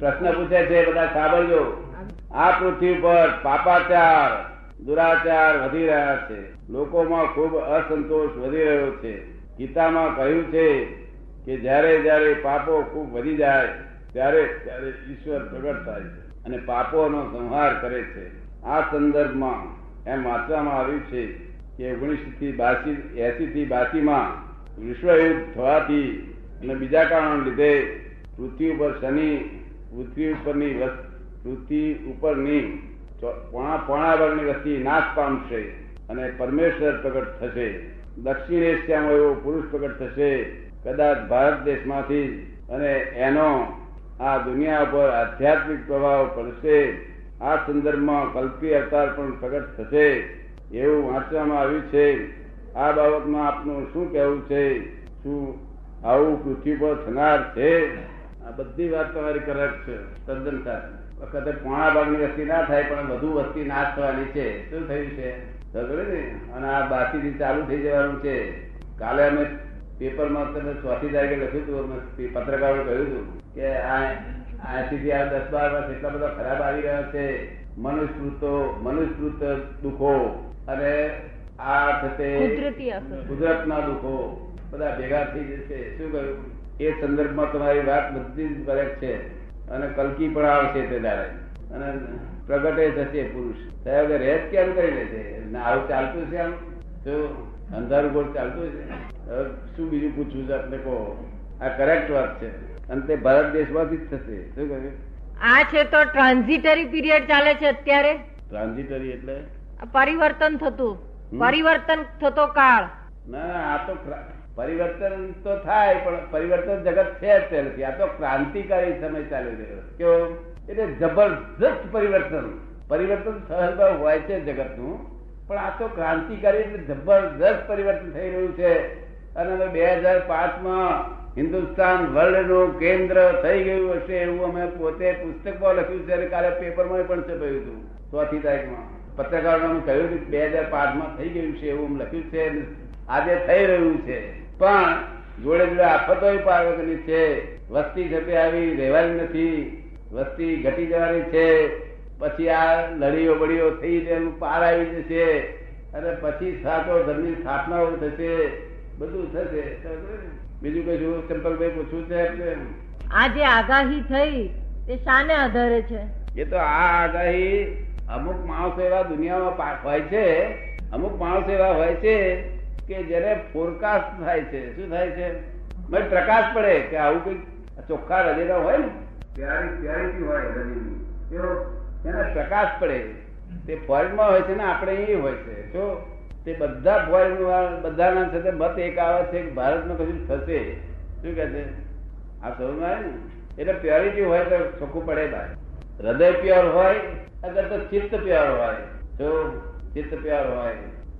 પ્રશ્ન પૂછે છે બધા સાંભળજો. આ પૃથ્વી પર પાપાચાર, દુરાચાર વધી રહ્યા છે. લોકોમાં ખૂબ અસંતોષ વધી રહ્યો છે. ગીતામાં કહ્યું છે કે જ્યારે જ્યારે પાપો ખૂબ વધી જાય, ત્યારે ત્યારે ઈશ્વર પ્રગટ થાય છે અને પાપોનો સંહાર કરે છે. આ સંદર્ભમાં એમ વાંચવામાં આવ્યું છે કે ઓગણીસો થી બાસી એસી થી બાસીમાં વિશ્વયુદ્ધ થવાથી અને બીજા કારણો લીધે પૃથ્વી ઉપર શનિ પૃથ્વી ઉપરની પૃથ્વી ઉપરની પોણા વસ્તી નાશ પામશે અને પરમેશ્વર પ્રગટ થશે. દક્ષિણ એશિયામાં એવો પુરુષ પ્રગટ થશે, કદાચ ભારત દેશમાંથી અને એનો આ દુનિયા ઉપર આધ્યાત્મિક પ્રભાવ પડશે. આ સંદર્ભમાં કલ્પી અવતાર પણ પ્રગટ થશે. એવું વાંચવામાં આવ્યું છે. આ બાબતમાં આપનું શું કહેવું છે? શું આવું પૃથ્વી પર થનાર છે? આ બધી વાત તમારી કરેક્ટ છે તદ્દન સાચી વખતે પોણા ભાગની વસ્તી ના થાય પણ વધુ વસ્તી નાશ થવાની છે. શું થયું છે? ને? અને આ બાકીથી ચાલુ થઈ જવાનું છે. કાલે અમે પેપરમાં તમે ચોથી તારીખે લખ્યું હતું પત્રકારો કહ્યું હતું કે આ સીધી આ દસ બાર વર્ષ એટલા બધા ખરાબ આવી રહ્યા છે. મનુષ્યકૃતો મનુષ્યકૃત દુઃખો અને આ થશે કુદરતી. કુદરતના દુઃખો બધા ભેગા થઈ જશે. શું કહ્યું? એ સંદર્ભમાં તમારી વાત બધી જ કરેક્ટ છે. અને કલકી પણ આવશે તે દાડે. અને પ્રગટે થશે પુરુષ. થયા વગર રેત કેમ કરી લે છે? ને આવું ચાલતું છે આમ? તો અંધારું ગોળ ચાલતું છે? શું બીજું પૂછવું છે આપને કહો? આ કરેક્ટ વાત છે. અને તે ભારત દેશમાંથી જ થશે. શું કહ્યું આ છે તો ટ્રાન્ઝિટરી પીરિયડ ચાલે છે અત્યારે? ટ્રાન્ઝિટરી એટલે? પરિવર્તન થતું. પરિવર્તન થતો કાળ. ના આ તો પરિવર્તન તો થાય, પણ પરિવર્તન જગત છે જ આ તો ક્રાંતિકારી સમય ચાલી રહ્યો કેવો? એટલે જબરજસ્ત પરિવર્તન. પરિવર્તન સહજ હોય છે જગતનું, પણ આ તો ક્રાંતિકારી એટલે જબરજસ્ત પરિવર્તન થઈ રહ્યું છે. અને અમે બે હજાર પાંચમાં હિન્દુસ્તાન વર્લ્ડનું કેન્દ્ર થઈ ગયું હશે એવું અમે પોતે પુસ્તકમાં લખ્યું છે અને કાલે પેપરમાં પણ છપાયું હતું. ચોથી તારીખમાં. પત્રકારોને કહ્યું કે બે હજાર પાંચમાં થઈ ગયું છે એવું લખ્યું છે આજે થઈ રહ્યું છે. પણ જોડે જોડે આફતો પાર્વતીની છે વસ્તી છે આવી રહેવાની નથી. વસ્તી ઘટી જવાની છે. પછી આ લડીઓ બળીઓ થઈ તેનું પાર આવી જશે. અને પછી સાચો ધર્મની સ્થાપનાઓ થશે. બધું થશે. બીજું કશું ચંપલભાઈ પૂછવું છે આપને? આ જે આગાહી થઈ તે શાને આધારે છે? એ તો આ આગાહી અમુક માણસો એવા દુનિયામાં હોય છે. અમુક માણસો એવા હોય છે કે જેને ફોરકાસ્ટ થાય છે. શું થાય છે? ભાઈ પ્રકાશ પડે કે આવું કઈ ચોખ્ખા હૃદયના હોય ને? પ્યારી પ્યારીથી હોય હૃદયની એને પ્રકાશ પડે. તે ફોરેનમાં હોય છે ને આપણે અહીં હોય છે. જો તે બધા ફોરેન બધાના સાથે મત એક આવે છે કે ભારતમાં કશું થશે. શું કહે છે? આ સમજમાં આવે ને. એટલે પ્યોરિટી હોય તો ચોખ્ખું પડે બહાર. હૃદય પ્યોર હોય અગર તો ચિત્ત પ્યોર હોય. જો ચિત્ત પ્યોર હોય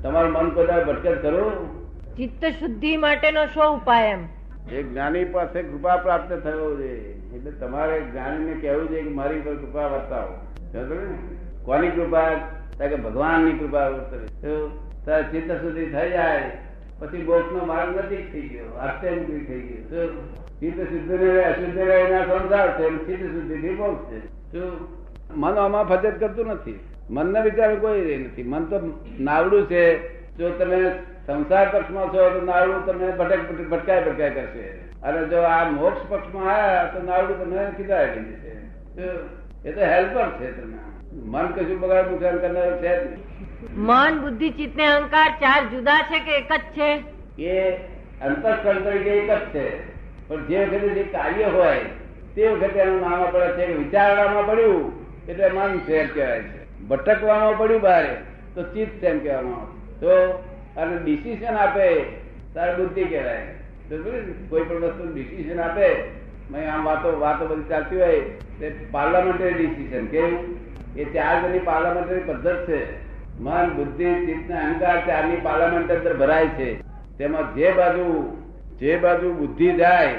તમારું મન કોઈ દાડો ભટકત કરું ચિત્ત શુદ્ધિ માટેનો શું ઉપાય એમ? એક જ્ઞાની પાસે કૃપા પ્રાપ્ત થયો છે એટલે તમારે જ્ઞાનીને કહેવું છે કે મારી પર કૃપા વર્તાવો. ને? કોની કૃપા? કે ભગવાનની કૃપા વર્તે તારે ચિત્ત શુદ્ધિ થઈ જાય પછી બોક્ષ નો માર્ગ નજીક થઈ ગયો અત્યંતિક થઈ ગયો ચિત્ત શુદ્ધિ ને અશુદ્ધ રહે સંસાર છે ચિત્ત શુદ્ધિ થી બોક્ષ છે. શું? મન આમાં ફજત કરતું નથી. મનના વિચાર કોઈ નથી. મન તો નાવડું છે. જો તમે સંસાર પક્ષમાં છો તો નાવડું તમને ભટક ભટક- ભટકાય ભટકાય કરશે. અને જો આ મોક્ષ પક્ષમાં આવ્યા તો નાવડું તમને કીધા કરી જશે એ તો હેલ્પર છે તમે. મન કશું બગાડ નુકસાન કરનાર છે જ નહીં. મન બુદ્ધિ ચિત્ત ને અહંકાર ચાર જુદા છે કે એક જ છે? એ અંતસ્કરણ તરીકે એક જ છે. પણ જે વખતે જે કાર્ય હોય તે વખતે એનું નામ આપણે છે વિચારણામાં પડ્યું. એટલે મન છે કહેવાય છે ભટકવામાં પડ્યું બહાર તો ચિત્ત તેમ કહેવામાં તો અને ડિસિઝન આપે તારે બુદ્ધિ કહેવાય. કોઈ પણ વસ્તુ ડિસિઝન આપે આમ વાતો વાતો બધી ચાલતી હોય, તે પાર્લામેન્ટરી ડિસિઝન કેવું? એ ચાર જણની પાર્લામેન્ટરી પદ્ધત છે. મન, બુદ્ધિ, ચિત્ત અહંકાર ચારની પાર્લામેન્ટ અંદર ભરાય છે. તેમાં જે બાજુ જે બાજુ બુદ્ધિ જાય,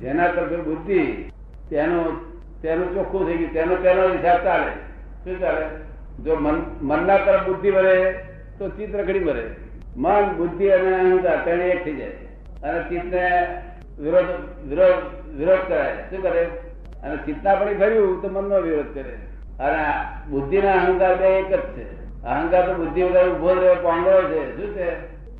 જેના તરફ બુદ્ધિ, તેનું તેનું ચોખ્ખું થઈ ગયું. તેનો તેનો હિસાબ ચાલે. શું ચાલે? જો મન મનના તરફ બુદ્ધિ વળે, તો ચિત્ત રખડી મરે મન, બુદ્ધિ અને અહંકાર તેને એક થઈ જાય. અને ચિત્તને વિરોધ વિરોધ વિરોધ કરાય. શું કરે? અને ચિત્તાપણી ફર્યું, તો મનનો વિરોધ કરે. અને બુદ્ધિ ના અહંકાર બે એક જ છે. અહંકાર તો બુદ્ધિ વગર ઊભો રહ્યો, પાંગળો છે. શું છે?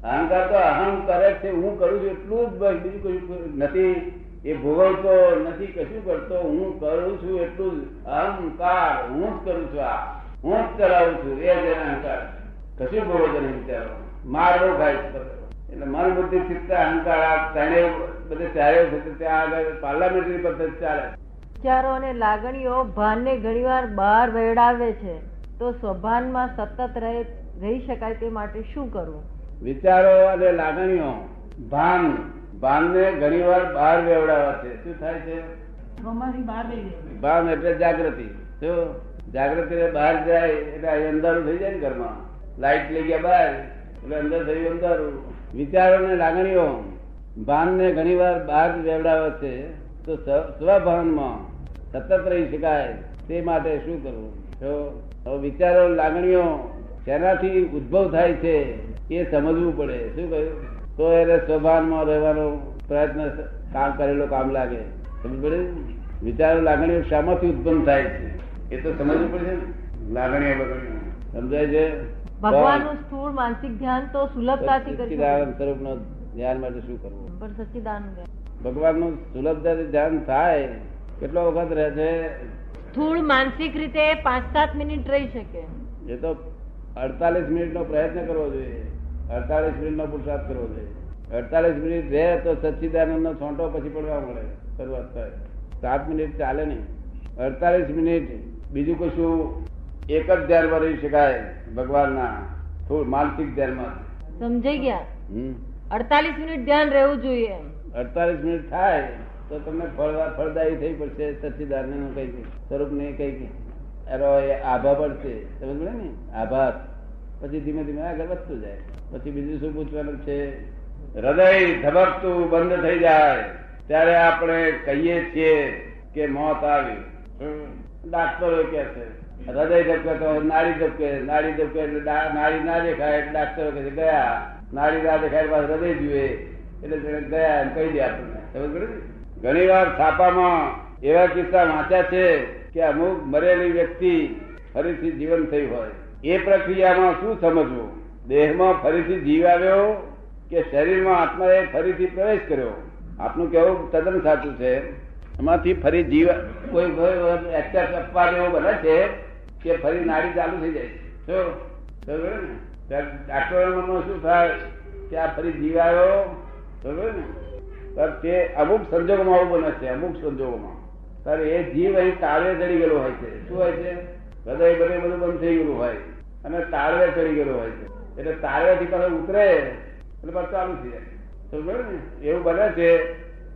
અહંકાર તો અહમ કરે છે, હું કરું છું એટલું જ બીજું કશું નથી. એ ભોગવતો નથી, કશું કરતો. હું કરું છું એટલું જ. અહંકાર, હું જ કરું છું આ. હું જ ચલાવું છું એ જ અહંકાર કશું ભોગવતો નહીં વિચારો. મારો ભાઈ એટલે મન બુદ્ધિ ચિત્ત અહંકાર આ ત્રણે બધે ચારે છે ત્યાં આગળ પાર્લામેન્ટરી પદ્ધતિ ચાલે વિચારો અને લાગણીઓ ભાનને ઘણીવાર બહાર વેડાવે છે. તો સ્વભાનમાં સતત રહે રહી શકાય તે માટે શું કરવું? વિચારો અને લાગણીઓ ભાન ભાનને ઘણી વાર બહાર વેવડાવે છે. શું થાય છે? ભાન એટલે જાગૃતિ. શું? જાગૃતિ બહાર જાય એટલે અંધારું થઈ જાય ને ઘરમાં. લાઈટ લઈ ગયા બહાર, એટલે અંદર થયું અંધારું. વિચારો ને લાગણીઓ. ભાન ને ઘણી વાર બહાર વેવડાવે છે, તો સ્વભાન સ્વભાનમાં સતત રહી શકાય. તે માટે શું કરવું? જો વિચારો લાગણીઓ શેનાથી ઉદ્ભવ થાય છે એ સમજવું પડે. શું કહ્યું? તો એને સ્વભાનમાં રહેવાનો પ્રયત્ન કામ કરેલો કામ લાગે. સમજ પડે? વિચારો લાગણીઓ શામાંથી ઉત્પન્ન થાય છે. એ તો સમજવું પડશે ને બગણીઓ સમજાય છે? ભગવાનનું સ્થૂળ માનસિક ધ્યાન તો સુલભતાથી કરી સ્વરૂપનો ધ્યાન માટે શું કરવું? પણ સચ્ચિદાનંદ ભગવાનનું સુલભતાથી ધ્યાન થાય કેટલો વખત રહે છે? સ્થૂળ માનસિક રીતે પાંચ સાત મિનિટ રહી શકે. એ તો અડતાલીસ મિનિટનો પ્રયત્ન કરવો જોઈએ. અડતાલીસ મિનિટનો પુરુષાર્થ કરવો જોઈએ. અડતાલીસ મિનિટ રહે તો સચ્ચિદાનંદનો છોંટો પછી પડવા મળે શરૂઆત થાય. સાત મિનિટ ચાલે નહીં. અડતાલીસ મિનિટ બીજું કશું એક જ ધ્યાનમાં રહી શકાય ભગવાનના. થોડું માનસિક ધ્યાનમાં. સમજાઈ ગયા? અડતાલીસ મિનિટ ધ્યાન રહેવું જોઈએ અડતાલીસ મિનિટ થાય તો તમને ફળ- ફળદાયી થઈ પડશે સચ્ચિદાનંદ કઈ સ્વરૂપ ને કઈ એનો આભા પડશે સમજ ને? આભા. પછી ધીમે ધીમે આગળ વધતું જાય. પછી બીજું શું પૂછવાનું છે? હૃદય ધબકતું બંધ થઈ જાય. ત્યારે આપણે કહીએ છીએ કે મોત આવ્યું. ડાક્ટરો કે છે. હૃદય ધબકે તો નાડી ધબકે નાડી ધબકે એટલે નાડી ના દેખાય એટલે ડાક્ટરો કે ગયા. નાડી ના દેખાય એટલે હૃદય જુએ એટલે તેને ગયા એમ કહી દે આપણને. પડી? ઘણી વાર છાપામાં એવા કિસ્સા વાંચ્યા છે કે અમુક મરેલી વ્યક્તિ ફરીથી જીવન થઈ હોય. એ પ્રક્રિયામાં શું સમજવું? દેહમાં ફરીથી જીવ આવ્યો કે શરીરમાં આત્માએ ફરીથી પ્રવેશ કર્યો? આપનું કેવું તદ્દન સાચું છે. એમાંથી ફરી જીવ કોઈ અપવાદ એવો બને છે કે ફરી નાડી ચાલુ થઈ જાય છે. સમજો ને? ત્યારે શું થાય? કે આ ફરી જીવ આવ્યો, બરોબર ને? તે અમુક સંજોગોમાં આવું બને છે, અમુક સંજોગોમાં. સર એ જીવ અહીં તાળવે ચડી ગયેલો હોય છે. શું હોય છે? હૃદય બધે બધું બંધ થઈ ગયેલું હોય. અને તાળવે ચડી ગયેલો હોય છે. એટલે તાળવેથી પાછો ઉતરે, એટલે પાછું ચાલુ થઈ જાય. ને? એવું બને છે.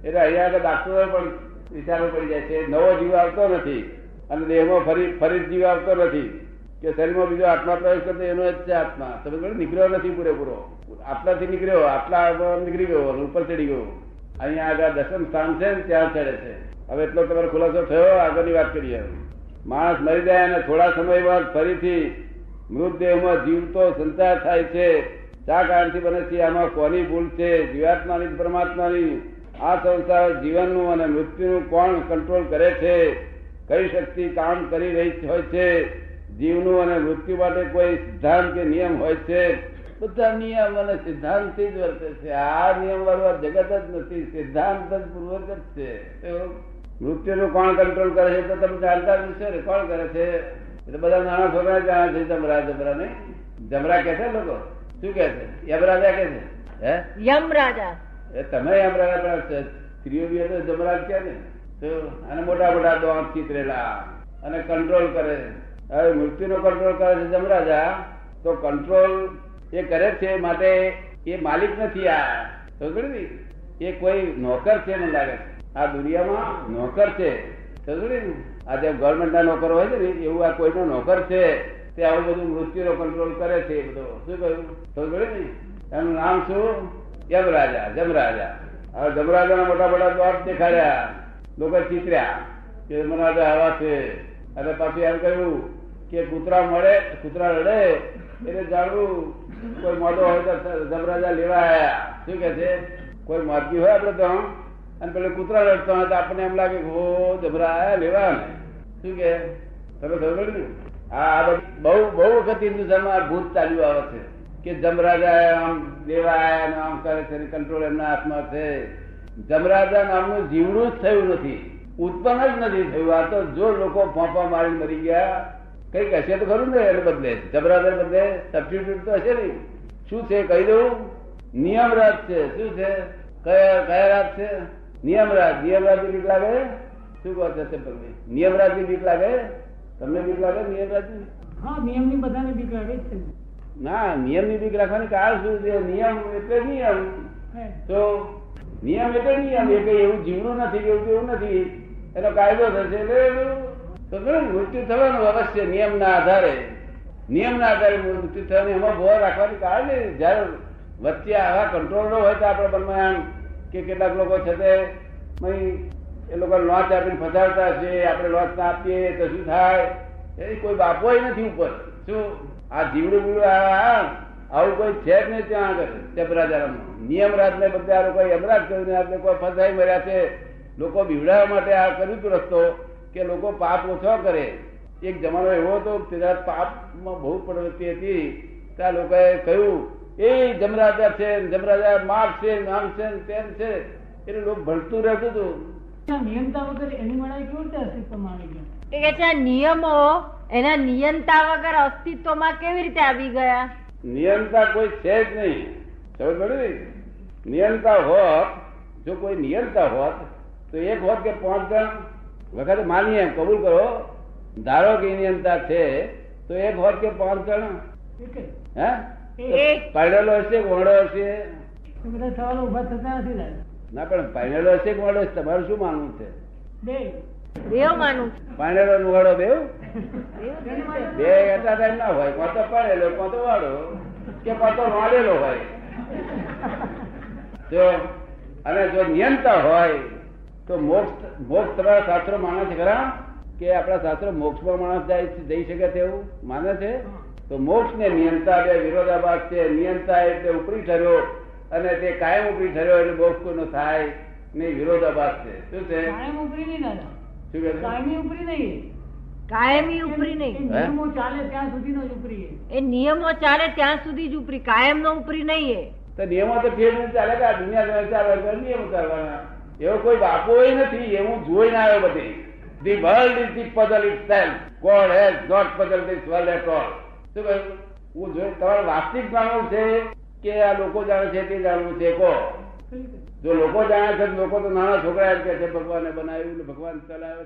એટલે અહીંયા આગળ ડાક્ટરો પણ વિચારો પડી જાય છે, નવો જીવ આવતો નથી અને દેહમાં ફરી ફરી જીવ આવતો નથી. કે શરીરમાં બીજો આત્મા પ્રવેશ કરતો એનો જ છે આત્મા. તમે કહો નીકળ્યો નથી પૂરેપૂરો. આટલાથી નીકળ્યો, આટલા નીકળી ગયો ઉપર ચડી ગયો. અહીંયા આગળ દસમ સ્થાન છે ને, ત્યાં ચડે છે. હવે એટલો તમારો ખુલાસો થયો, આગળની વાત કરીએ માણસ મરી જાય અને થોડા સમય બાદ ફરીથી મૃતદેહમાં જીવતો સંચાર થાય છે. શા કારણથી બને છે? આમાં કોની ભૂલ છે? જીવાત્માની પરમાત્માની? આ સંસાર જીવનનું અને મૃત્યુનું કોણ કંટ્રોલ કરે છે? કઈ શક્તિ કામ કરી રહી હોય છે? જીવનું અને મૃત્યુ માટે કોઈ સિદ્ધાંત કે નિયમ હોય છે? બધા નિયમ અને સિદ્ધાંતથી જ વર્તે છે. આ નિયમ વાળું જગત જ નથી, સિદ્ધાંત જ પૂર્વક જ છે. મૃત્યુનું કોણ કંટ્રોલ કરે છે તો તમે જાણતા જ છે ને, કોણ કરે છે? એટલે બધા નાના છોકરા જાણે છે જમરા જમરા ને જમરા કે છે લોકો? શું કે છે? યમરાજા કે છે? હે? યમ રાજા એ તમે પણ છે. સ્ત્રીઓ બી તો જમરાજ ક્યાં ને. તો અને મોટા મોટા દોંત ચિતરેલા અને કંટ્રોલ કરે. હવે મૃત્યુનો કંટ્રોલ કરે છે જમરાજા, તો કંટ્રોલ એ કરે છે માટે એ માલિક નથી આ. સમજ્યો ને? એ કોઈ નોકર છે મને લાગે આ દુનિયામાં નોકર છે. સમજ્યો ને? આ જેમ ગવર્મેન્ટના નોકર હોય છે ને, એવું આ કોઈનો નોકર છે. તે આવું બધું મૃત્યુનો કંટ્રોલ કરે છે એ બધો. શું કહ્યું? સમજ્યો ને? એનું નામ શું? યમરાજા જમરાજા. હવે જમરાજાના મોટા મોટા દ્વાર દેખાડ્યા. લોકો ચીતર્યા કે જમરાજા આવા છે. અને પાછું એમ કહ્યું કે કૂતરા મળે, કૂતરા રડે એટલે જાણવું કોઈ મોટો હોય તો જમરાજા લેવા આવ્યા શું કે છે? કોઈ મારતી હોય આપડે તો અને પેલો કૂતરા રડતો હોય તો આપણને એમ લાગે કે હો જબરા આયા લેવા ને શું કે? તમે ખબર ને? આ બહુ બહુ વખત હિન્દુ આ ભૂત ચાલ્યું આવે છે. કે જમરાજા આમ દેવાય આમ કરે છે કંટ્રોલ એમના હાથમાં છે. જમરાજા નામનું જીવડું જ થયું નથી. ઉત્પન્ન જ નથી થયું. આ તો જો લોકો ફોંફા મારી મરી ગયા, કંઈક હશે તો ખરું ને એને બદલે. જબરાદર બદલે સબસ્ટિટ્યુટ તો હશે નહીં. શું છે કહી દઉં? નિયમ રાજ છે. શું છે? કયા કયા રાજ છે? નિયમ રાજ નિયમ રાજ બીક લાગે? શું કહો છો ચંપકભાઈ નિયમરાજની બીક લાગે? તમને બીક લાગે? નિયમ રાજ હા, નિયમની બધાને બીક લાગે છે. ને. નિયમની બીક રાખવાની કારણ શું છે નિયમ એટલે નિયમ. તો નિયમ એટલે નિયમ એ કઈ એવું જીવડું નથી કે એવું નથી. એનો કાયદો થશે એટલે તો મૃત્યુ થવાનું અવશ્ય નિયમના આધારે. નિયમના આધારે મૃત્યુ થવાનું એમાં ભો રાખવાની કારણ જ્યારે જયારે વચ્ચે આવા કંટ્રોલ ન હોય તો આપણા મનમાં કે કેટલાક લોકો છે તે એ લોકો લોચ આપીને ફસાડતા છે આપણે લોચ ના આપીએ તો શું થાય? એ કોઈ બાપો નથી ઉપર. શું? આ જીવડું બીવડું આ- આ આવું કોઈ છે જ નહીં ત્યાં આગળ ચપરાજારામાં. નિયમ રાજ ને બધે આ લોકો યમરાજ કર્યું આપણે કોઈ ફસાઈ મર્યા છે. લોકો બીવડાવવા માટે આ કર્યું હતું રસ્તો કે લોકો પાપ ઓછો કરે. એક જમાનો એવો હતો ત્યારે પાપમાં બહુ પ્રવૃત્તિ હતી. ત્યાં લોકોએ કહ્યું એ જમરાજા છે જમરાજા માપ છે નામ છે તેમ છે. એટલે લોકો ભણતું રહેતું હતું. નિયમતા વગર એની મળાઈ કેવી રીતે અસ્તિત્વમાં આવી ગયા કે નિયમો એના નિયંતા વગર અસ્તિત્વમાં કેવી રીતે આવી ગયા? નિયંતા કોઈ છે જ નહીં. સમજ પડી? નિયંતા હોત જો કોઈ નિયંતા હોત તો એક હોત કે પાંચ જણ. વખતે માનીએ કબૂલ કરો ધારો કે નિયંતા છે તો એક હોત કે પાંચ જણ. હે? પડેલો હશે વણો હશે? ના પણ પાડેલો હશે કે તમારું શું માનવું છે? બે દેવ માનું. પાડેલો ને બેવ? બે એટલા ટાઈમ ના હોય. કોણ પડેલો પાડેલો વાળો. કે કોણ વાળેલો હોય. જો અને જો નિયંતા હોય તો મોક્ષ મોક્ષ તમારા શાસ્ત્રો માને છે ખરા? કે આપણા શાસ્ત્રો મોક્ષમાં માણસ જાય જઈ શકે તેવું માને છે? તો મોક્ષ ને નિયંતા બે વિરોધાભાસ છે. નિયંતા એટલે ઉપરી ઠર્યો અને તે કાયમ ઉપરી ઠર્યો એટલે મોક્ષ કોઈનો થાય નહીં વિરોધાભાસ છે. શું છે? કાયમ ઉપરી નહીં. કાયમી ઉપરી નહીં. નિયમો ચાલે ત્યાં સુધીનો જ ઉપરી એ. એ નિયમો ચાલે ત્યાં સુધી જ ઉપરી. કાયમ નો ઉપરી નહીં તો નિયમો તો ફેર ચાલે કે આ દુનિયા ચાલે નિયમો ચાલવાના. એવો કોઈ બાપો નથી એવું જોઈને આવ્યો બધી. The world is the puzzle itself God has not puzzle this world at all શું કહ્યું? હું જોઈ તમારે વાસ્તવિક જાણવું છે કે આ લોકો જાણે છે તે જાણવું છે? કહો? જો લોકો જાણે છે લોકો તો નાના છોકરા એમ કે છે, ભગવાને બનાવ્યું ને ભગવાન ચલાવે